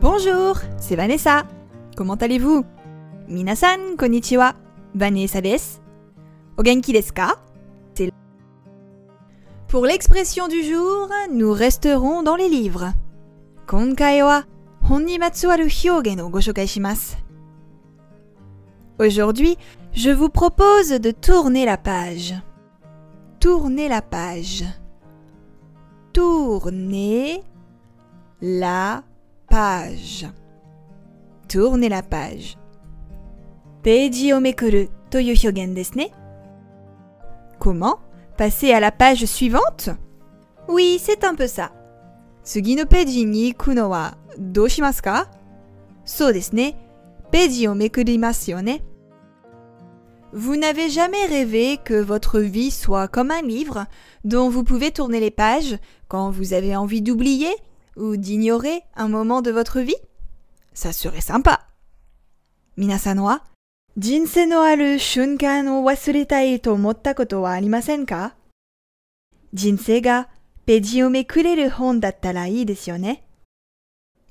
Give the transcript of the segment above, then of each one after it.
Bonjour, c'est Vanessa. Comment allez-vous? Minasan, konnichiwa. Vanessa desu. O genki desu ka? Pour l'expression du jour, nous resterons dans les livres. Konkai wa hon ni matsuwaru hyogen o goshokai shimasu. Aujourd'hui, je vous propose de tourner la page. Tourner la page. Tourner la page. Tournez la page. Peiji o mekuru toyu hyogen desne? Comment? Passer à la page suivante? Oui, c'est un peu ça. Tsugi no peiji ni iku wa dou shimasu ka? So desu ne. Peiji o. Vous n'avez jamais rêvé que votre vie soit comme un livre dont vous pouvez tourner les pages quand vous avez envie d'oublier? ou d'ignorer un moment de votre vie? Ça serait sympa. Minasan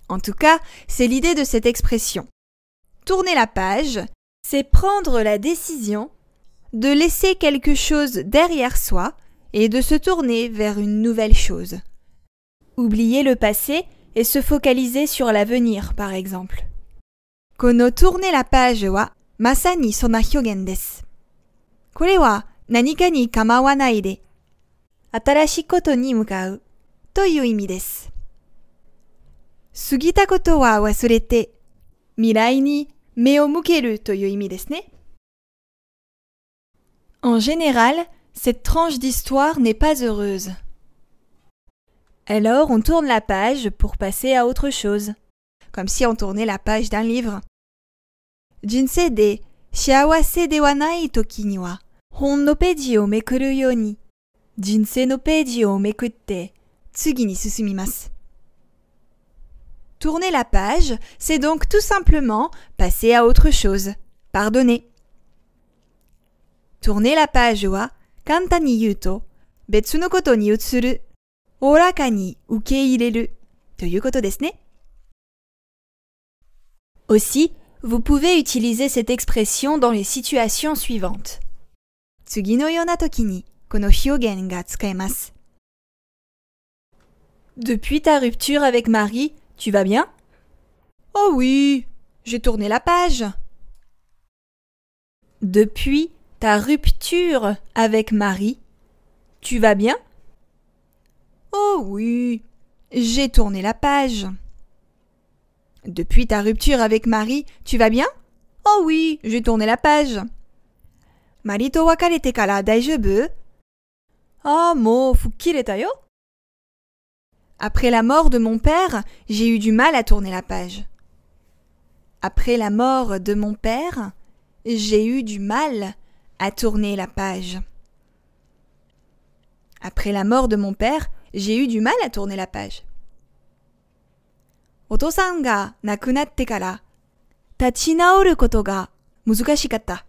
En tout cas, c'est l'idée de cette expression. Tourner la page, c'est prendre la décision de laisser quelque chose derrière soi et de se tourner vers une nouvelle chose. Oublier le passé et se focaliser sur l'avenir, par exemple. Kono tourner la page wa masani sona hyogen desu. Kore wa nanika ni kamawanai de atarashii koto ni mukau toyu imi desu. Sugita koto wa wasurete mirai ni me o mukeru toyu imi desu ne? En général, cette tranche d'histoire n'est pas heureuse. Alors on tourne la page pour passer à autre chose, comme si on tournait la page d'un livre. Jinsei de shiawase de wa nai hon no o mekuru no o mekutte tsugi ni. Tourner la page, c'est donc tout simplement passer à autre chose, pardonner. Tourner la page wa kanta yuto betsu no koto ni おおらかに受け入れるということですね。Aussi, vous pouvez utiliser cette expression dans les situations suivantes. 次のような時にこの表現が使えます。Depuis ta rupture avec Marie, tu vas bien Oh oui, j'ai tourné la page. Depuis ta rupture avec Marie, tu vas bien Oh oui, j'ai tourné la page. Depuis ta rupture avec Marie, tu vas bien? Oh oui, j'ai tourné la page. Marie to wakarete kara daijoubu? Ah, mo fukkireta yo? Après la mort de mon père, j'ai eu du mal à tourner la page. Après la mort de mon père, j'ai eu du mal à tourner la page. Après la mort de mon père, j'ai eu du mal à tourner la page. Oto-san ga nakunatte kara tachinaoru koto ga muzukashikatta.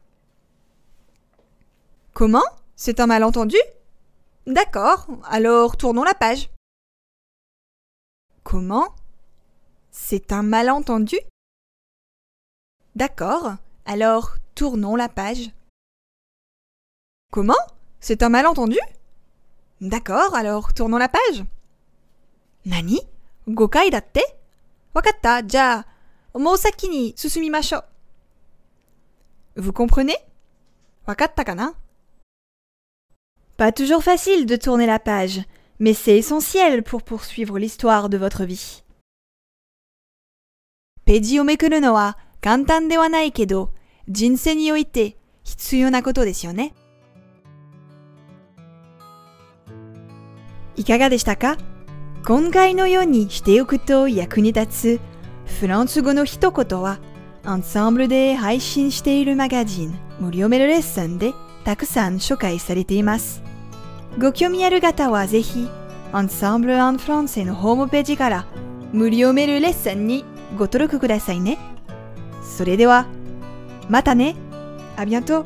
Comment? C'est un malentendu? D'accord, alors tournons la page. Comment? C'est un malentendu? D'accord, alors tournons la page. Comment? C'est un malentendu? D'accord, alors tournons la page. Nani? Gokai datte? Wakata, ja. Mousaki ni. Vous comprenez? Wakata kana? Pas toujours facile de tourner la page, mais c'est essentiel pour poursuivre l'histoire de votre vie. Peji o mekuru kantan de kedo, jinsei ni oite hitsuyo na koto desu ne? い。かがでしたか？今回のようにしておくと役に立つフランス語の一言は、アンサンブルで配信しているマガジン無料メールレッスンでたくさん紹介されています。ご興味ある方はぜひ、Ensemble en Français のホームページから無料メールレッスンにご登録くださいね。それでは、またね。あ bientôt!